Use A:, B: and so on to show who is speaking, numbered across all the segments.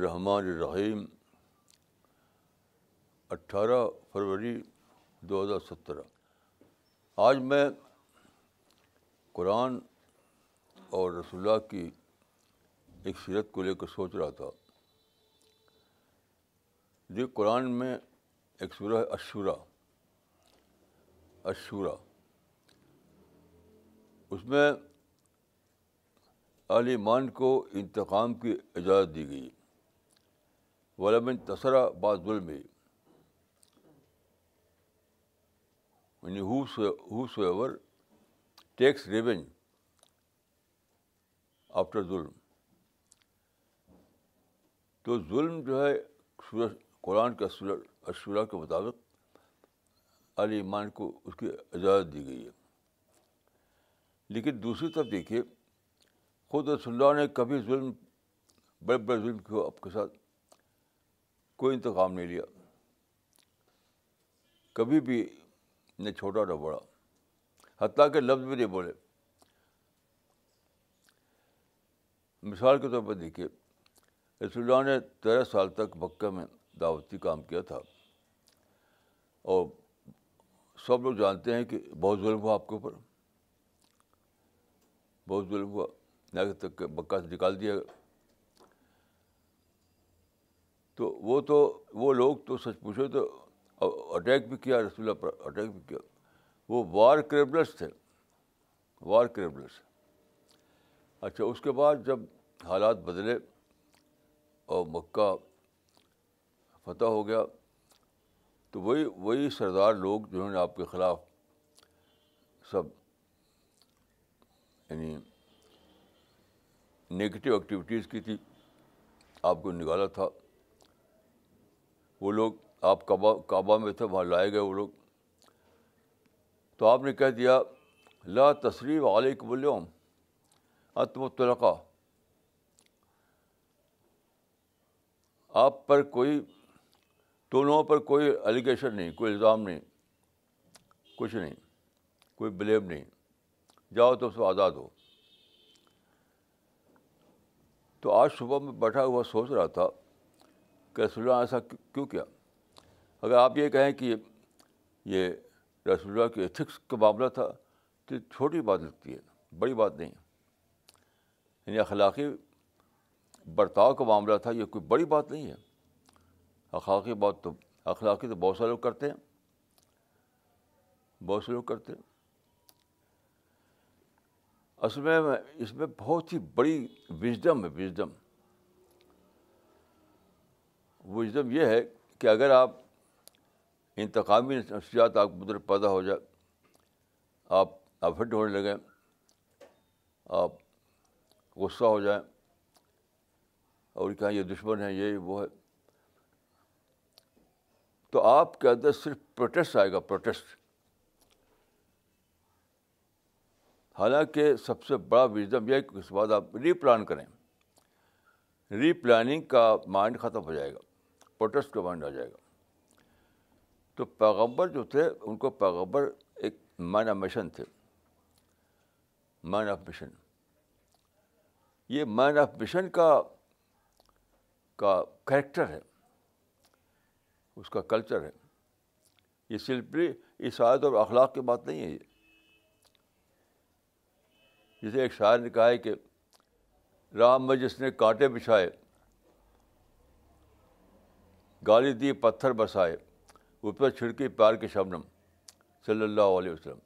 A: الرحمن الرحیم، اٹھارہ فروری دو ہزار سترہ۔ آج میں قرآن اور رسول اللہ کی ایک سیرت کو لے کر سوچ رہا تھا۔ جو قرآن میں ایک سورہ ہے اشورا اشورا اس میں عال ایمان کو انتقام کی اجازت دی گئی۔ ولمن تسرا بعض ظلم یعنی who so ever takes revenge after ظلم. تو ظلم جو ہے سورج قرآن کا اشورا کے مطابق علی ایمان کو اس کی اجازت دی گئی ہے. لیکن دوسری طرف دیکھیے، خود رسول اللہ نے کبھی ظلم، بڑے بڑے ظلم کو آپ کے ساتھ کوئی انتقام نہیں لیا۔ کبھی بھی نہ چھوٹا نہ بڑا۔ حتیٰ کہ لفظ بھی نہیں بولے۔ مثال کے طور پر دیکھیے، رسول اللہ نے تیرہ سال تک مکہ میں دعوتی کام کیا تھا۔ اور سب لوگ جانتے ہیں کہ بہت ظلم ہوا آپ کے اوپر۔ بہت ظلم ہوا۔ نہ تک مکہ سے نکال دیا تو وہ تو، وہ لوگ تو سچ پوچھو تو اٹیک بھی کیا، رسول اللہ پر اٹیک بھی کیا۔ وہ وار کریبلس تھے۔ وار کریبلس اچھا اس کے بعد جب حالات بدلے اور مکہ فتح ہو گیا، تو وہی وہی سردار لوگ جنہوں نے آپ کے خلاف سب یعنی نگیٹو ایکٹیویٹیز کی تھی۔ آپ کو نکالا تھا۔ وہ لوگ آپ کعبہ کعبہ میں تھے، وہاں لائے گئے وہ لوگ۔ تو آپ نے کہہ دیا، لا تصریف علیہ اليوم اتم الطلقہ آپ پر کوئی دونوں پر کوئی ایلیگیشن نہیں، کوئی الزام نہیں، کچھ نہیں، کوئی بلیم نہیں۔ جاؤ تو اس کو آزاد ہو۔ تو آج صبح میں بیٹھا ہوا سوچ رہا تھا کہ رسول اللہ ایسا کیوں کیا؟ اگر آپ یہ کہیں کہ یہ رسول اللہ کے ایتھکس کا معاملہ تھا تو چھوٹی بات لگتی ہے، بڑی بات نہیں یعنی اخلاقی برتاؤ کا معاملہ تھا، یہ کوئی بڑی بات نہیں ہے۔ اخلاقی بات تو اخلاقی تو بہت سارے لوگ کرتے ہیں۔ بہت سے لوگ کرتے ہیں۔ اصل میں اس میں بہت ہی بڑی وژڈم ہے وژڈم وژڈم یہ ہے کہ اگر آپ انتقامی نفسیات آپ بدر پیدا ہو جائے، آپ افڈ ہونے لگیں، آپ غصہ ہو جائیں اور کہیں یہ دشمن ہے یہ وہ ہے، تو آپ کے اندر صرف پروٹیسٹ آئے گا، پروٹیسٹ۔ حالانکہ سب سے بڑا وزڈم یہ ہے کہ اس بعد آپ ری پلان کریں۔ ری پلاننگ کا مائنڈ ختم ہو جائے گا۔ پروٹیسٹ کا مائنڈ آ جائے گا۔ تو پیغمبر جو تھے، ان کو پیغمبر ایک مین آف مشن تھے۔ مین آف مشن یہ مین آف مشن کا کا کریکٹر ہے۔ اس کا کلچر ہے۔ یہ سمپلی اس عادت اور اخلاق کی بات نہیں ہے۔ یہ جسے ایک شاعر نے کہا ہے کہ رام میں جس نے کانٹے بچھائے۔ گالی دی، پتھر بسائے، اوپر چھڑکی پیار کے شبنم، صلی اللہ علیہ وسلم۔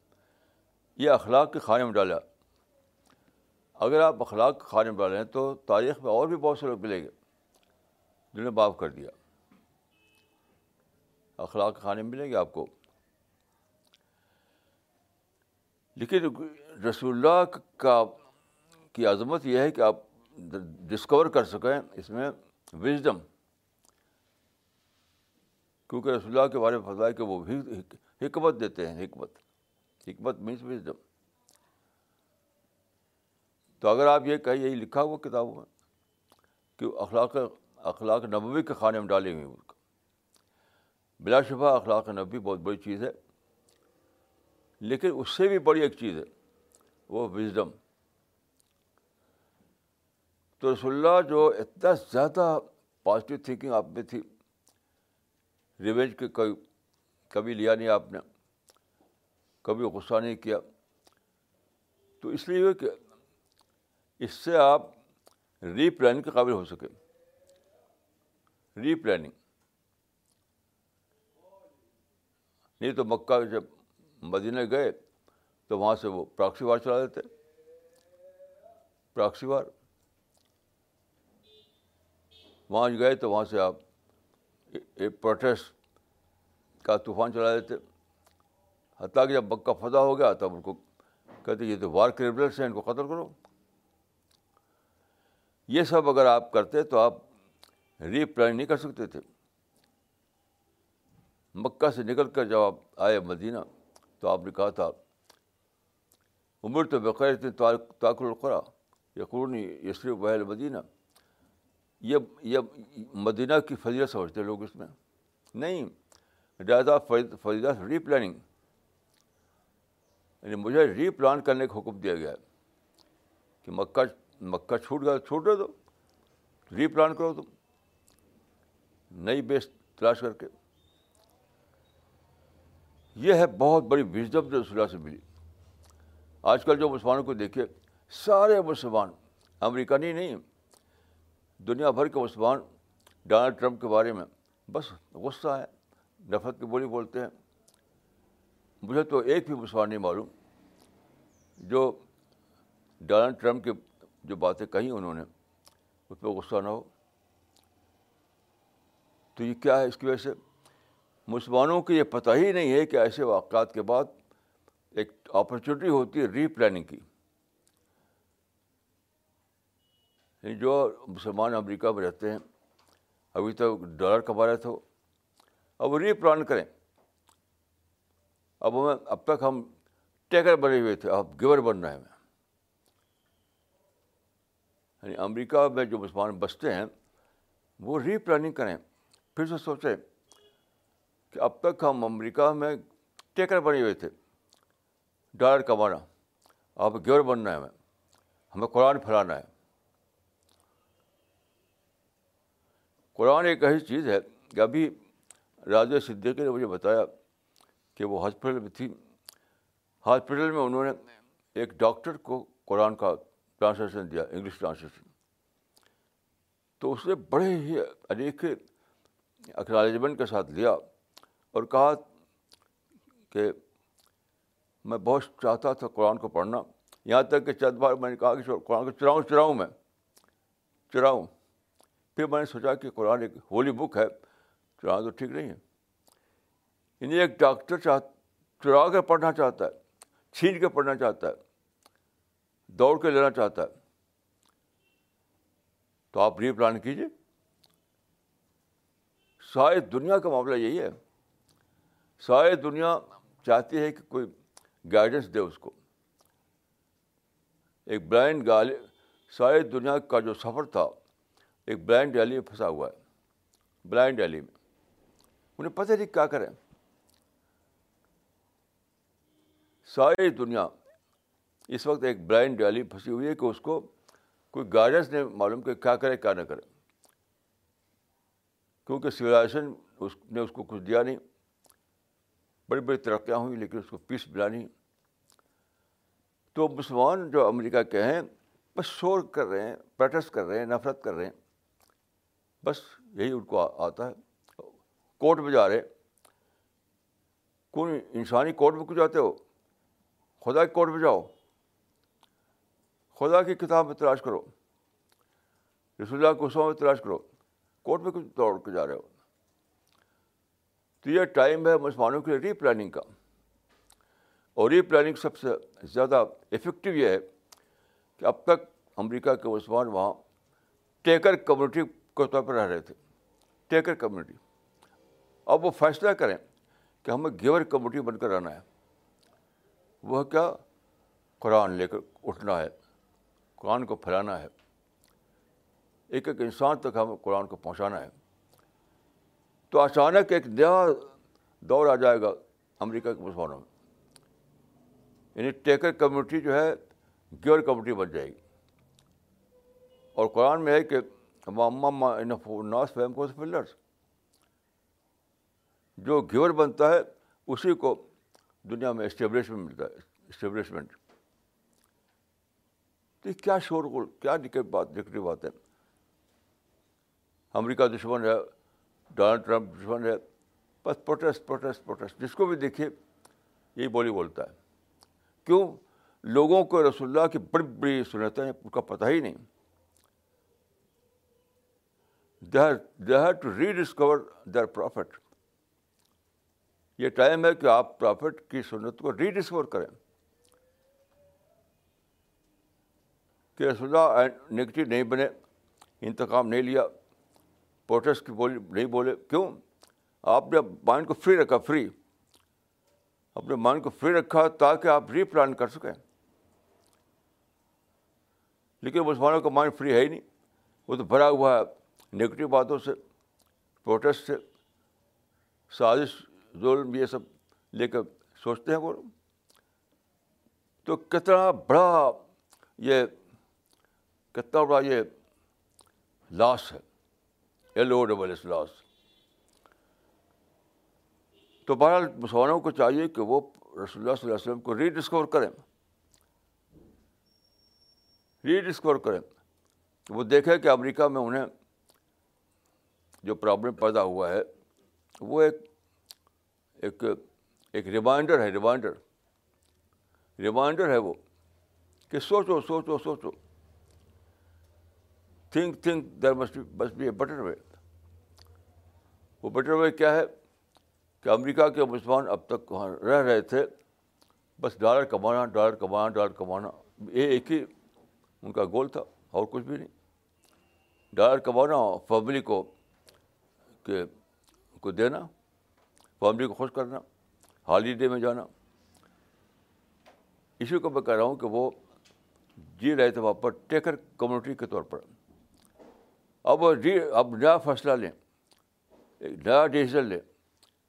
A: یہ اخلاق کے خانے میں ڈالا۔ اگر آپ اخلاق کے خانے میں ڈالیں تو تاریخ میں اور بھی بہت سے لوگ ملیں گے۔ جنہوں نے معاف کر دیا۔ اخلاق کے کھانے ملیں گے آپ کو۔ لیکن رسول اللہ کا کی عظمت یہ ہے کہ آپ ڈسکور کر سکیں اس میں وزڈم۔ کیونکہ رسول اللہ کے بارے میں ہے کہ وہ حکمت دیتے ہیں، حکمت۔ حکمت مینس وزڈم تو اگر آپ یہ کہیں، یہی لکھا ہوا کتابوں میں کہ اخلاق اخلاق نبوی کے خانے میں ڈالیں گے بلا شبہ اخلاق نبی بہت بڑی چیز ہے، لیکن اس سے بھی بڑی ایک چیز ہے، وہ وزڈم تو رسول اللہ جو اتنا زیادہ پازیٹیو تھینکنگ آپ میں تھی ریونج کے کوئی کبھی لیا نہیں آپ نے، کبھی غصہ نہیں کیا۔ تو اس لیے کہ اس سے آپ ری پلاننگ کے قابل ہو سکے۔ Replanning. نہیں تو مکہ جب مدینہ گئے تو وہاں سے وہ پراکسی وار چلا دیتے پراکسی وار۔ وہاں گئے تو وہاں سے آپ ایک پروٹیسٹ کا طوفان چلا دیتے حتیٰ کہ جب مکہ فتح ہو گیا تب ان کو کہتے یہ تو وار کریمنلس ہیں، ان کو قتل کرو۔ یہ سب اگر آپ کرتے تو آپ ری پلان نہیں کر سکتے تھے۔ مکہ سے نکل کر جب آپ آئے مدینہ تو آپ نے کہا تھا، عمر تو بقیر اتنی القرا یہ قرون وحل مدینہ یہ یہ مدینہ کی فضیلت سمجھتے لوگ اس میں۔ نہیں زیادہ فضیلت ری پلاننگ یعنی مجھے ری پلان کرنے کا حکم دیا گیا ہے کہ مکہ مکہ چھوٹ گیا، چھوٹ دے دو۔ ری پلان کرو تم۔ نئی بیس تلاش کر کے۔ یہ ہے بہت بڑی وزڈم جو رسول سے ملی۔ آج کل جو مسلمانوں کو دیکھیے، سارے مسلمان امریکانی نہیں دنیا بھر کے مسلمان ڈونلڈ ٹرمپ کے بارے میں بس غصہ ہے، نفرت کی بولی بولتے ہیں۔ مجھے تو ایک بھی مسلمان نہیں معلوم جو ڈونلڈ ٹرمپ کے جو باتیں کہیں انہوں نے، اس پہ غصہ نہ ہو۔ تو یہ کیا ہے اس کی وجہ سے؟ مسلمانوں کو یہ پتہ ہی نہیں ہے کہ ایسے واقعات کے بعد ایک اپرچونیٹی ہوتی ہے ری پلاننگ کی۔ یعنی جو مسلمان امریکہ میں رہتے ہیں، ابھی تک ڈالر کما رہے تھے اب ری پلان کریں۔ اب ہمیں اب تک ہم ٹیکر بنے ہوئے تھے، اب گیور بن رہے ہیں۔ یعنی امریکہ میں جو مسلمان بستے ہیں، وہ ری پلاننگ کریں۔ پھر سے سوچیں کہ اب تک ہم امریکہ میں ٹیکر بنے ہوئے تھے۔ ڈالر کمانا، اب گیور بننا ہے ہمیں۔ ہمیں قرآن پھیلانا ہے۔ قرآن ایک ایسی چیز ہے کہ ابھی راجہ صدیقی نے مجھے بتایا کہ وہ ہاسپٹل میں تھی۔ ہاسپٹل میں انہوں نے ایک ڈاکٹر کو قرآن کا ٹرانسلیشن دیا، انگلش ٹرانسلیشن۔ تو اس نے بڑے ہی انیک اکنالجمنٹ کے ساتھ لیا اور کہا کہ میں بہت چاہتا تھا قرآن کو پڑھنا۔ یہاں تک کہ چند بار میں نے کہا کہ قرآن کو چراؤں چراؤں میں چراؤں پھر میں نے سوچا کہ قرآن ایک ہولی بک ہے چرانا تو ٹھیک نہیں ہے۔ یعنی ایک ڈاکٹر چاہ چرا کر پڑھنا چاہتا ہے، چھین کے پڑھنا چاہتا ہے، دوڑ کے لینا چاہتا ہے۔ تو آپ ری پلان کیجیے ساری دنیا کا معاملہ یہی ہے۔ ساری دنیا چاہتی ہے کہ کوئی گائیڈنس دے اس کو۔ ایک بلائنڈ گال ساری دنیا کا جو سفر تھا ایک بلائنڈ ڈیلی میں پھنسا ہوا ہے۔ بلائنڈ ڈیلی میں۔ انہیں پتہ نہیں کیا کریں۔ ساری دنیا اس وقت ایک بلائنڈ ڈیلی پھنسی ہوئی ہے کہ اس کو کوئی گائیڈنس نہیں معلوم کہ کیا کرے، کیا نہ کرے۔ کیونکہ سویلائزیشن اس نے اس کو کچھ دیا نہیں۔ بڑی بڑی ترقیاں ہوئیں لیکن اس کو پیس ملا نہیں۔ تو مسلمان جو امریکہ کے ہیں، بس شور کر رہے ہیں، پروٹیسٹ کر رہے ہیں، نفرت کر رہے ہیں۔ بس یہی ان کو آتا ہے۔ کورٹ میں جا رہے کون انسانی کورٹ میں کیوں جاتے ہو؟ خدا کے کورٹ میں جاؤ۔ خدا کی کتاب میں تلاش کرو۔ رسول اللہ کو سو میں تلاش کرو۔ کورٹ میں کچھ دوڑ کے جا رہے ہو؟ تو یہ ٹائم ہے مسلمانوں کے لیے ری پلاننگ کا۔ اور ری پلاننگ سب سے زیادہ افیکٹو یہ ہے کہ اب تک امریکہ کے مسلمان وہاں ٹیکر کمیونٹی کے طور پر رہ رہے تھے۔ ٹیکر کمیونٹی اب وہ فیصلہ کریں کہ ہمیں گیور کمیونٹی بن کر رہنا ہے۔ وہ کیا؟ قرآن لے کر اٹھنا ہے۔ قرآن کو پھیلانا ہے۔ ایک ایک انسان تک ہمیں قرآن کو پہنچانا ہے۔ تو اچانک ایک نیا دور آ جائے گا امریکہ کے مسلمانوں میں۔ یعنی ٹیکر کمیونٹی جو ہے، گیور کمیونٹی بن جائے گی۔ اور قرآن میں ہے کہ ناس فیم کو فلرس جو گیور بنتا ہے، اسی کو دنیا میں اسٹیبلشمنٹ ملتا ہے اسٹیبلشمنٹ تو یہ کیا شور گول کیا بات نگیٹو بات ہے۔ امریکہ دشمن ہے ڈونلڈ ٹرمپ دشمن ہے۔ بس پروٹیسٹ پروٹیسٹ پروٹیسٹ۔ جس کو بھی دیکھیے، یہی بولی بولتا ہے۔ کیوں؟ لوگوں کو رسول اللہ کی بڑی بڑی سنتیں، ان کا پتہ ہی نہیں۔ They have to rediscover their profit یہ ٹائم ہے کہ آپ پرافٹ کی سنت کو ری ڈسکور کریں۔ کہ رسول اللہ نگیٹو نہیں بنے، انتقام نہیں لیا پروٹیسٹ کی بولی نہیں بولے۔ کیوں؟ آپ نے مائنڈ کو فری رکھا فری اپنے مائنڈ کو فری رکھا تاکہ آپ ری پلان کر سکیں۔ لیکن مسلمانوں کا مائنڈ فری ہے ہی نہیں، وہ تو بھرا ہوا ہے۔ نگیٹو باتوں سے، پروٹیسٹ سے، سازش، ظلم، یہ سب لے کر سوچتے ہیں وہ تو کتنا بڑا یہ، کتنا بڑا یہ لاس ہے L O double S loss تو بہرحال مسلمانوں کو چاہیے کہ وہ رسول اللہ صلی اللہ علیہ وسلم کو ری ڈسکور کریں۔ ری ڈسکور کریں۔ وہ دیکھیں کہ امریکہ میں انہیں جو پرابلم پیدا ہوا ہے، وہ ایک ایک ایک ریمائنڈر ہے ریمائنڈر ریمائنڈر ہے وہ کہ سوچو سوچو سوچو۔ تھنک تھنک در مسٹ بس بی اے بٹر وے وہ بٹر وے کیا ہے؟ کہ امریکہ کے مسلمان اب تک وہاں رہ رہے تھے۔ بس ڈالر کمانا ڈالر کمانا ڈالر کمانا۔ یہ ایک ہی، ان کا گول تھا، اور کچھ بھی نہیں۔ ڈالر کمانا فیملی کو کہ کو دینا فیملی کو خوش کرنا ہالیڈے میں جانا۔ اسی کو میں کہہ رہا ہوں کہ وہ جی رہے تھے وہاں پر ٹیکر کمیونٹی کے طور پر۔ اب جی اب نیا فیصلہ لیں، ایک نیا ڈیسیزن لیں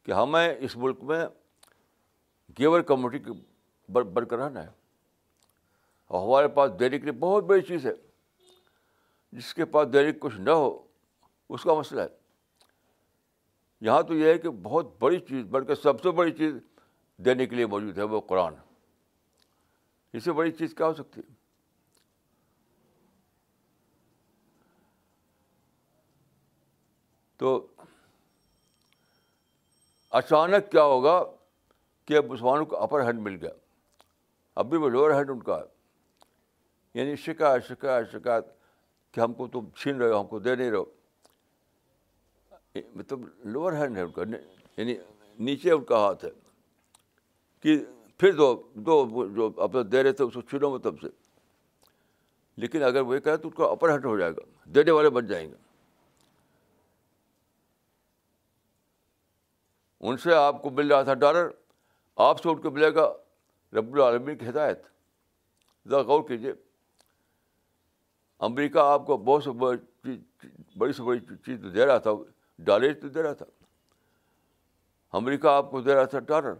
A: کہ ہمیں اس ملک میں گیور کمیونٹی کی برقرار ہے۔ اور ہمارے پاس دینے کے لیے بہت بڑی چیز ہے۔ جس کے پاس دینے کچھ نہ ہو، اس کا مسئلہ ہے۔ یہاں تو یہ ہے کہ بہت بڑی چیز، بلکہ سب سے بڑی چیز دینے کے لیے موجود ہے وہ قرآن۔ اس سے بڑی چیز کیا ہو سکتی؟ ہے تو اچانک کیا ہوگا کہ مسلمانوں کو اپر ہینڈ مل گیا۔ ابھی وہ لوور ہینڈ ان کا ہے۔ یعنی شکایت شکایت شکایت کہ ہم کو تم چھین رہے ہو، ہم کو دے نہیں رہو مطلب لوور ہینڈ ہے ان کا یعنی نیچے ان کا ہاتھ ہے۔ کہ پھر دو دو جو اپنا دے رہے تھے، اس کو چھینو مطلب سے۔ لیکن اگر وہ کہے تو اس کا اپر ہینڈ ہو جائے گا، دینے والے بن جائیں گے۔ ان سے آپ کو مل رہا تھا ڈالر آپ سے ان کو ملے گا رب العالمین کی ہدایت۔ ذرا غور کیجیے امریکہ آپ کو بہت سے بڑی بڑی سے بڑی چیز دے رہا تھا۔ ڈالر تو دے رہا تھا۔ امریکہ آپ کو دے رہا تھا ڈالر۔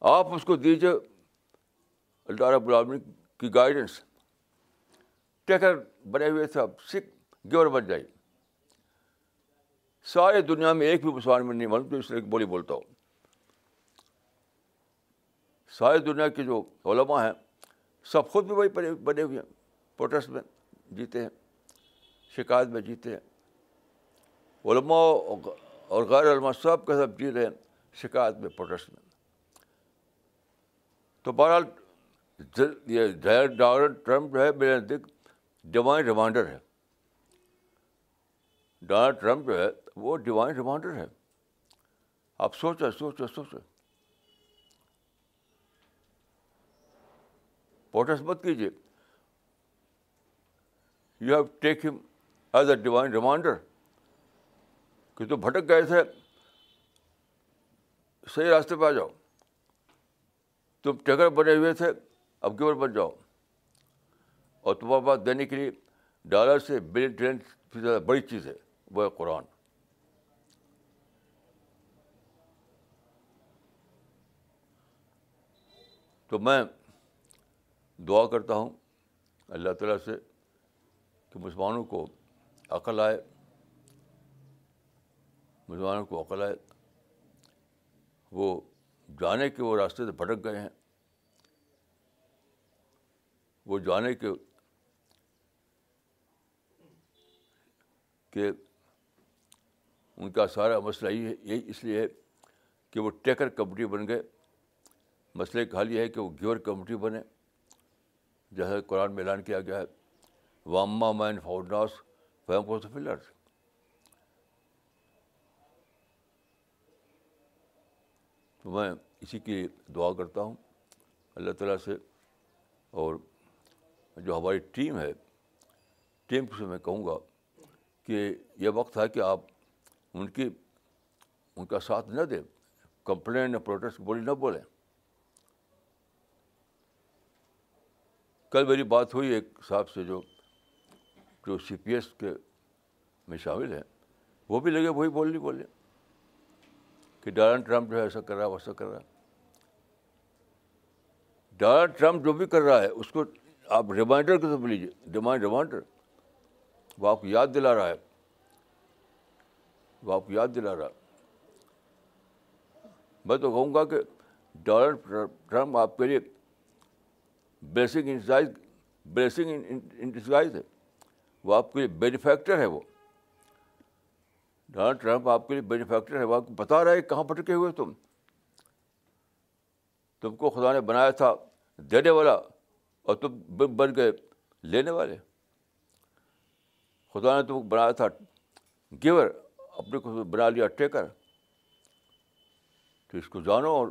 A: آپ اس کو دیجیے اللہ رب العالمین کی گائیڈنس ٹیکر بنے ہوئے تھے اب سکھ، گیور بن جائیے۔ سارے دنیا میں ایک بھی مسلمان میں نہیں معلوم تو اس طرح بولی بولتا ہوں۔ ساری دنیا کے جو علماء ہیں، سب خود بھی وہی بنے ہوئے ہیں۔ پروٹیسٹ میں جیتے ہیں، شکایت میں جیتے ہیں۔ علماء اور غیر علماء سب کا سب جی رہے ہیں شکایت میں پروٹیسٹ میں تو بہرحال یہ ڈونلڈ ٹرمپ جو ہے، میرے نزدیک ڈیوائن ریمائنڈر ہے۔ ڈونلڈ ٹرمپ جو ہے، وہ ڈیوائن ریمائنڈر ہے۔ آپ سوچیں سوچیں سوچیں۔ پروٹیسٹ مت کیجیے۔ یو ہیو ٹیک ہم ایز اے ڈیوائن ریمائنڈر کہ تو بھٹک گئے تھے۔ صحیح راستے پہ آ جاؤ۔ تم ٹیگر بنے ہوئے تھے۔ اب گیور بن جاؤ؟ اور تمہارے پاس دینے کے لیے ڈالر سے بلین ٹرین سے زیادہ بڑی چیز ہے، وہ ہے قرآن۔ تو میں دعا کرتا ہوں اللہ تعالیٰ سے کہ مسلمانوں کو عقل آئے۔ مسلمانوں کو عقل آئے، وہ جانے کے وہ راستے سے بھٹک گئے ہیں۔ وہ جانے کے کہ ان کا سارا مسئلہ یہ ہے، یہی اس لیے ہے کہ وہ ٹیکر کمیٹی بن گئے۔ مسئلے کا حل یہ ہے کہ وہ گیور کمیٹی بنے، جیسے قرآن میں اعلان کیا گیا ہے واما مین فاؤناس فیم فلرس تو میں اسی کی دعا کرتا ہوں۔ اللہ تعالیٰ سے اور جو ہماری ٹیم ہے، ٹیم سے میں کہوں گا کہ یہ وقت ہے کہ آپ ان کی، ان کا ساتھ نہ دیں، کمپلین یا پروٹیسٹ بولی نہ بولیں۔ کل میری بات ہوئی ایک صاحب سے جو جو سی پی ایس کے میں شامل ہیں، وہ بھی لگے وہی بول نہیں بولے۔ کہ ڈونلڈ ٹرمپ جو ہے ایسا کر رہا ہے، ویسا کر رہا ہے۔ ڈونلڈ ٹرمپ جو بھی کر رہا ہے، اس کو آپ ریمائنڈر کے طور لیجیے ڈیمانڈ ریمائنڈر وہ آپ کو یاد دلا رہا ہے۔ وہ آپ کو یاد دلا رہا ہے۔ میں تو کہوں گا کہ ڈونلڈ ٹرمپ آپ کے لیے بلیسنگ انسائز بلیسنگ انٹسائز ہے۔ وہ آپ کے لیے بینیفیکٹر ہے وہ۔ ڈونلڈ ٹرمپ آپ کے لیے بینیفیکٹر ہے، وہ آپ کو بتا رہا ہے کہاں پٹکے ہوئے تم؟ تم کو خدا نے بنایا تھا دینے والا اور تم بن گئے لینے والے۔ خدا نے تم کو بنایا تھا گیور، اپنے کو بنا لیا ٹیکر۔ تو اس کو جانو اور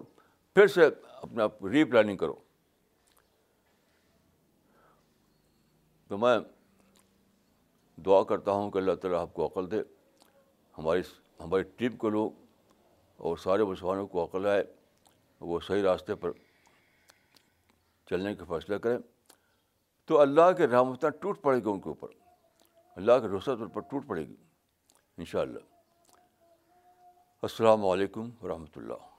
A: پھر سے اپنا ری پلاننگ کرو۔ تو میں دعا کرتا ہوں کہ اللہ تعالیٰ آپ کو عقل دے۔ ہماری ہماری ٹیم کے لوگ اور سارے مسلمانوں کو عقل آئے وہ صحیح راستے پر چلنے کا فیصلہ کریں۔ تو اللہ کے رحمتیں ٹوٹ پڑے گی ان کے اوپر۔ اللہ کے رسط ان پر ٹوٹ پڑے گی۔ ان شاء اللہ السلام علیکم ورحمۃ اللہ۔